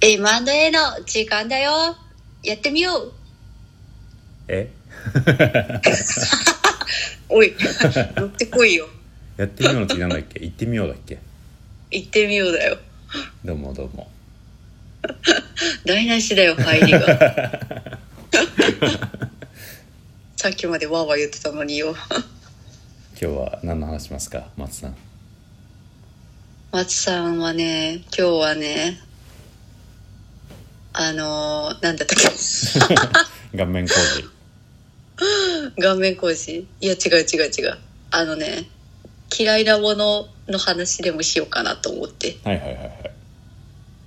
M&A の時間だよ。やってみよう。え？おい乗ってこいよ。やってみようの次なんだっけ？行ってみようだっけ？行ってみようだよ。どうもどうも。台無しだよ入りが。さっきまでわーわー言ってたのによ。今日は何の話しますか松さん？松さんはね今日はねあのー、なんだったっけ？顔面工事。顔面工事？いや違う違う違う。あのね嫌いなものの話でもしようかなと思って。はいはいはいはい。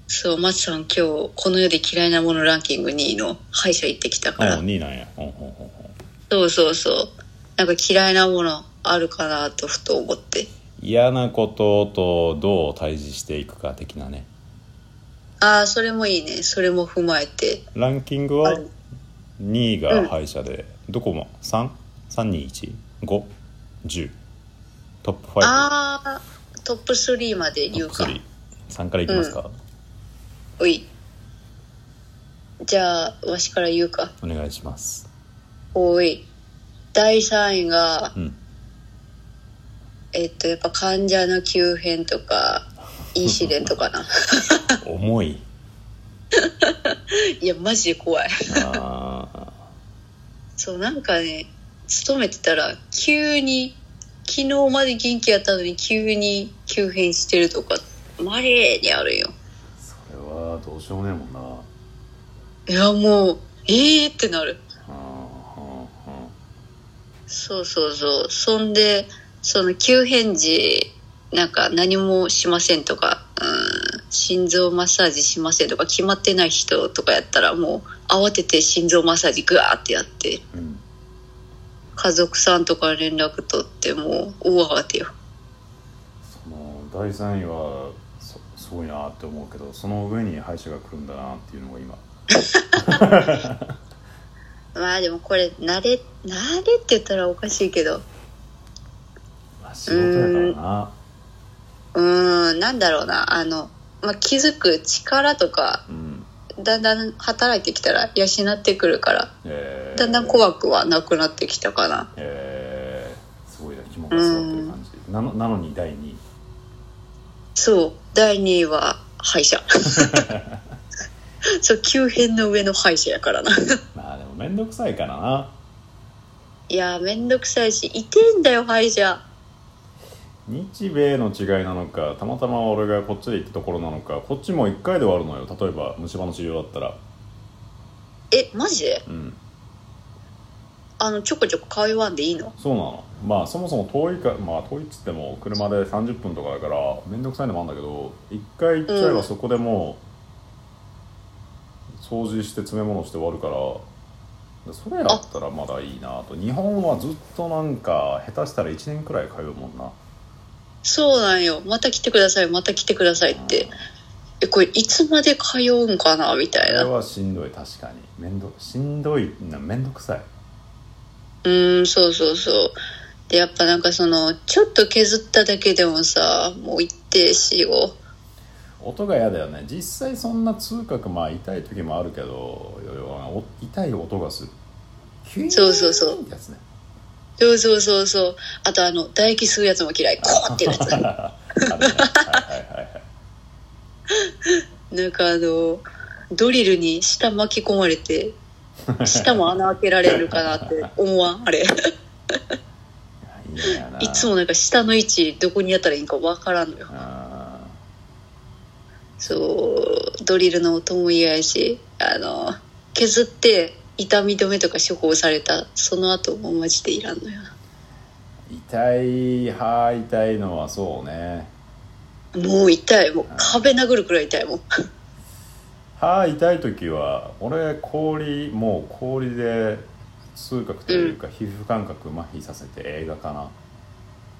そう松さん今日この世で嫌いなものランキング2位の？歯医者行ってきたから。あ2位なんや。ほんほんほんほんそうそうそう。なんか嫌いなものあるかなとふと思って。嫌なこととどう対峙していくか的なねああそれもいいね。それも踏まえて。ランキングはある2位が歯医者で、どこも？3?321?5?10 トップ5ああトップ3まで言うか。トップ33からいきますか、おい。じゃあわしから言うか。お願いします。おい。第3位がうん。えっとやっぱ患者の急変とか インシデントかな重い。いやマジで怖い。あそうなんかね勤めてたら急に昨日まで元気やったのに急に急変してるとかまれにあるよ。ーそれはどうしようもねえもんな。いやもうええー、ってなる。そうそうそう。そんでその急変時なんか何もしませんとか、うん、心臓マッサージしませんとか決まってない人とかやったらもう慌てて心臓マッサージグワーってやってあうん家族さんとか連絡取ってもう大慌てよ。その第3位はそすごいなって思うけどその上に歯医者が来るんだなっていうのが今。まあでもこれ慣れ慣れって言ったらおかしいけど。まあ仕事やからな。うーん。なんだろうな。あの、まあ、気づく力とかうん。だんだん働いてきたら養ってくるからえー、だんだん怖くはなくなってきたかな。えー、すごいな肝が据わってる感じ。なのなのに第2位。そう。第2位は歯医者。そう急変の上の歯医者やからな。まあでも面倒くさいからな。いやめんどくさいし痛えんだよ歯医者日米の違いなのかたまたま俺がこっちで行ったところなのかこっちも1回で終わるのよ。例えば虫歯の治療だったら。えマジ？でうん。あのちょこちょこ通わんでいいの？そうなの。まあそもそも遠いかまあ遠いっつっても車で30分とかだから面倒くさいのもあるんだけど1回行っちゃえばそこでもう掃除して詰め物して終わるからそれやったらまだいいなと。日本はずっとなんか下手したら1年くらい通うもんなそうなんよ。また来てください。また来てくださいって。えこれいつまで通うんかな？みたいな。それはしんどい。確かに。面倒しんどいな面倒くさい。うーんそうそうそう。でやっぱなんかそのちょっと削っただけでもさもう一定しを音が嫌だよね。実際そんな痛覚まあ痛い時もあるけど要はお痛い音がする。そうそうそう。ってやつねそうそうそうそう。あとあの唾液吸うやつも嫌い。コーっていうやつなんかあのドリルに下巻き込まれて下も穴開けられるかなって思わん？あれ。いつもなんか下の位置どこにやったらいいんかわからんのよ。あそうドリルの音も嫌やしあの削って痛み止めとか処方されたその後もマジでいらんのよー痛い歯痛いのはそうね。もう痛い。もう壁殴るくらい痛いもん。歯痛い時は俺氷もう氷で痛覚というか皮膚感覚麻痺させて映画かな。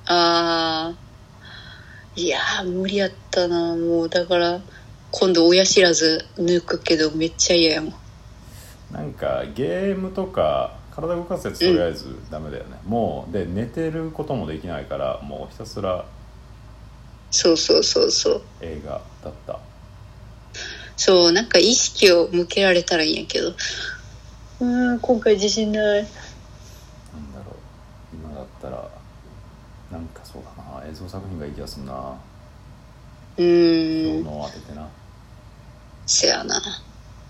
あー。いやー無理やったな。もうだから今度親知らず抜くけどめっちゃ嫌やもんなんかゲームとか体動かすやつとりあえずダメだよね、もうで寝てることもできないからもうひたすらそうそうそうそう。映画だった。そうなんか意識を向けられたらいいんやけど。うーん今回自信ない。なんだろう。今だったらなんかそうだな。映像作品がいい気がするな。うん。日のを当ててな。せやな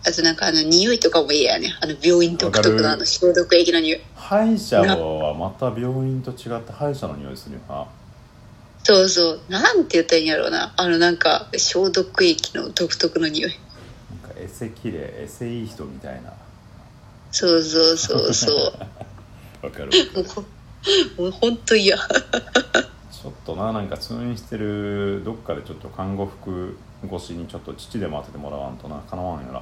あとなんかあの匂いとかも嫌やね。あの病院独特のあの消毒液の匂い。歯医者はまた病院と違って歯医者の匂いするよな。そうそう。なんて言ったらいいんやろうな。あのなんか消毒液の独特の匂い。なんかエセ綺麗エセいい人みたいな。そうそうそうそう わかるもうほもうほんと嫌。ちょっとななんか通院してるどっかでちょっと看護服越しにちょっと父でも当ててもらわんとな。かなわんよな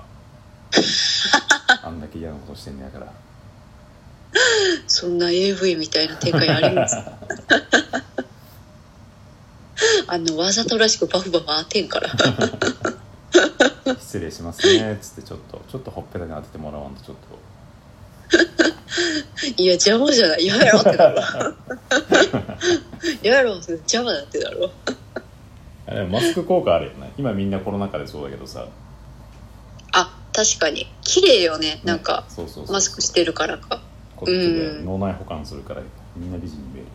あんだけ嫌なことしてんねやから。そんな AV みたいな展開あります？あのわざとらしくバフバフ当てんから。失礼しますねっつってちょっと。ちょっとほっぺたに当ててもらわんとちょっいや邪魔じゃない。やめろってなるわ。やめろ邪魔だってなるわ。でもマスク効果あるよね今みんなコロナ禍でそうだけどさ。あ確かに。綺麗よね。なんかそうそうそう。マスクしてるからか。こっちでうん。脳内保管するからみんな美人に見える。よ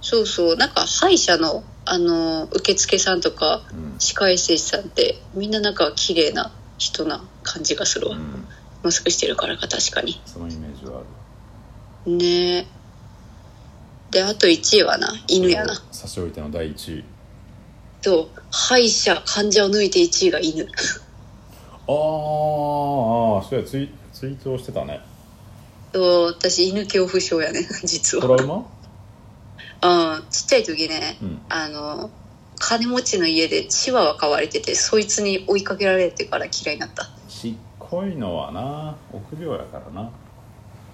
そうそう。なんか歯医者のあの受付さんとかうん。歯科衛生士さんってみんななんか綺麗な人な感じがするわ、うん。マスクしてるからか確かに。そのイメージはある。ね。えであと1位はな犬やな。差し置いての第1位。と歯医者患者を抜いて1位が犬あーあーそうやツイツイートをしてたね。と私犬恐怖症やね 実は。トラウマ？うんちっちゃい時ねうん。あの金持ちの家でチワワ飼われててそいつに追いかけられてから嫌いになった。ちっこいのはな臆病やからな。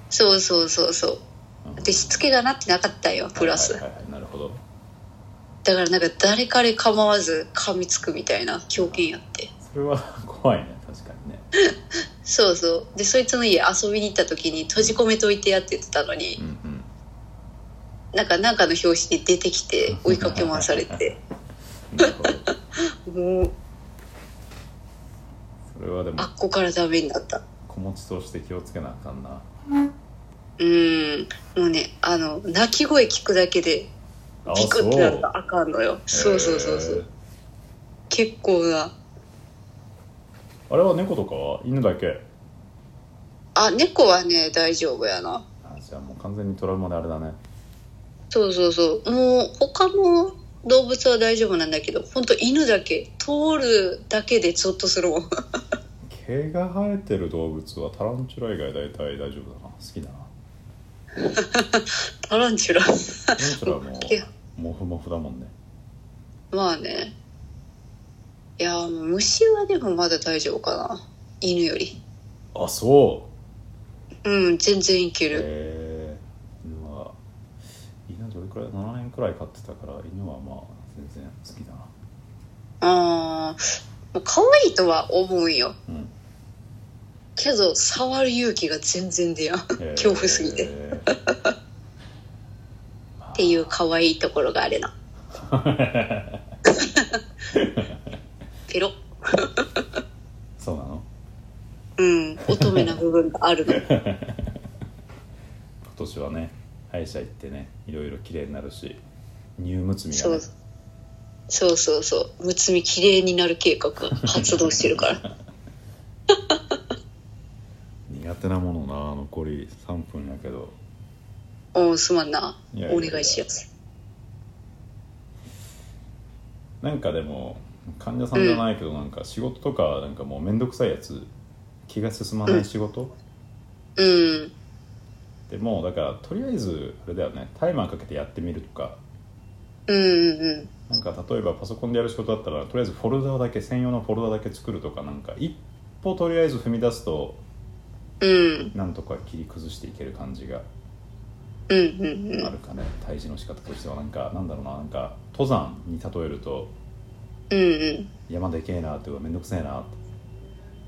そうそうそうそう。うん。でしつけがなってなかったんよプラス。はいはいはいなるほど。だからなんか誰彼構わず噛みつくみたいな狂犬やってそれは怖いね確かにね。そうそう。でそいつの家遊びに行った時に閉じ込めといてやってたのにうんうん。なんかなんかの表紙に出てきて追いかけ回されて。もう。それはでもあっこからダメになった。子持ちとして気をつけなあかんな。うん。もうねあの泣き声聞くだけであビクってなったらあかんのよ。そうそうそうそう。結構なあれは猫とかは犬だけ？あ猫はね大丈夫やな。あじゃあもう完全にトラウマであれだね。そうそうそう。もう他の動物は大丈夫なんだけど本当犬だけ通るだけでゾッとするもん。毛が生えてる動物はタランチュラ以外大体大丈夫だな。好きだな。タランチュラ。タランチュラも モフモフだもんね。まあねいや虫はでもまだ大丈夫かな。犬より。あそう。うん全然いける、へえ犬は犬どれくらい7年くらい飼ってたから犬はまあ全然好きだな。ああ可愛いとは思うんよ。うん。けど触る勇気が全然出やん。恐怖すぎて。っていう可愛いところがあれな そうなの？うん乙女な部分があるの。今年はね歯医者行ってねいろいろ綺麗になるし乳むつみがね。そう。そうそうそう。むつみきれいになる計画が発動してるから。苦手なものな残り3分やけど。おうすまんな。お願いします。なんかでも患者さんじゃないけどなんか仕事とかなんかもう面倒くさいやつ気が進まない仕事、うん。でもうだからとりあえずあれだよねタイマーかけてやってみるとか。うんうんなんか例えばパソコンでやる仕事だったらとりあえずフォルダだけ専用のフォルダだけ作るとかなんか一歩とりあえず踏み出すとうん。なんとか切り崩していける感じがうんうんうん。あるかね。退治の仕方としてはなんかなんだろうななんか登山に例えるとうんうん。山でけえなっていうかめんどくせえなっ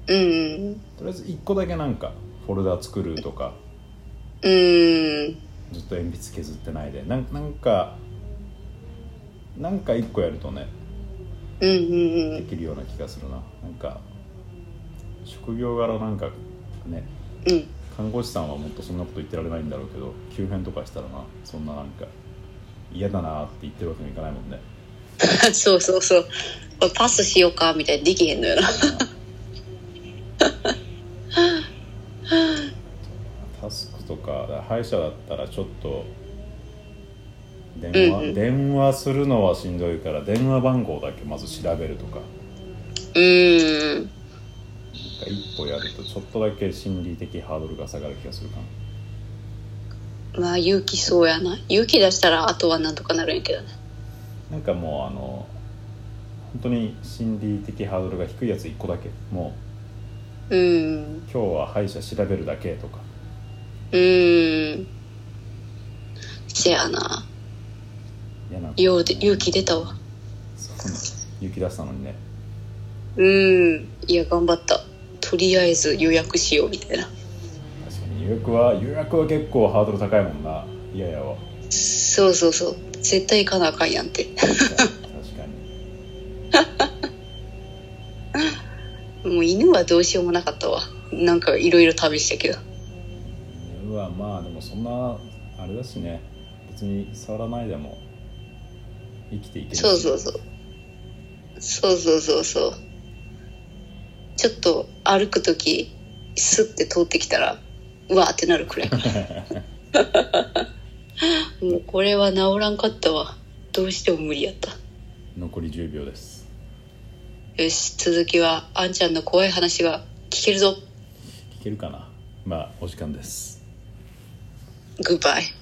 て。うんうん。とりあえず一個だけなんかフォルダ作るとかうんずっと鉛筆削ってないで。なんなんかなんか一個やるとねうんうんうん。できるような気がするな。なんか職業柄なんかねうん。看護師さんはもっとそんなこと言ってられないんだろうけど急変とかしたらなそんななんか嫌だなって言ってるわけにいかないもんね そうそうそう。これパスしようかみたいにできへんのよな。タスクとか歯医者だったらちょっと電話、うんうん。電話するのはしんどいから電話番号だけまず調べるとか。うーん一歩やるとちょっとだけ心理的ハードルが下がる気がするかなまあ勇気そうやな。勇気出したらあとはなんとかなるんやけどねなんかもうあの本当に心理的ハードルが低いやつ1個だけ。もうーん。う今日は歯医者調べるだけとか。うーん。せやな。嫌なようで勇気出たわ。そうね勇気出したのにね。うーん。いや頑張った。とりあえず予約しようみたいな。確かに予約は予約は結構ハードル高いもんな。嫌やわ。そうそうそう絶対行かなあかんやんって。確かに。もう犬はどうしようもなかったわ。なんかいろいろ試したけど。うわまあでもそんなあれだしね。別に触らないでも生きていけるし。そうそうそう。そうそうそうそう。ちょっと歩く時スッて通ってきたらうわーってなるくらい。か な もうこれは治らんかったわ。どうしても無理やった。残り10秒です。よし続きはあんちゃんの怖い話が聞けるぞ。聞けるかな。まあお時間です。グッバイ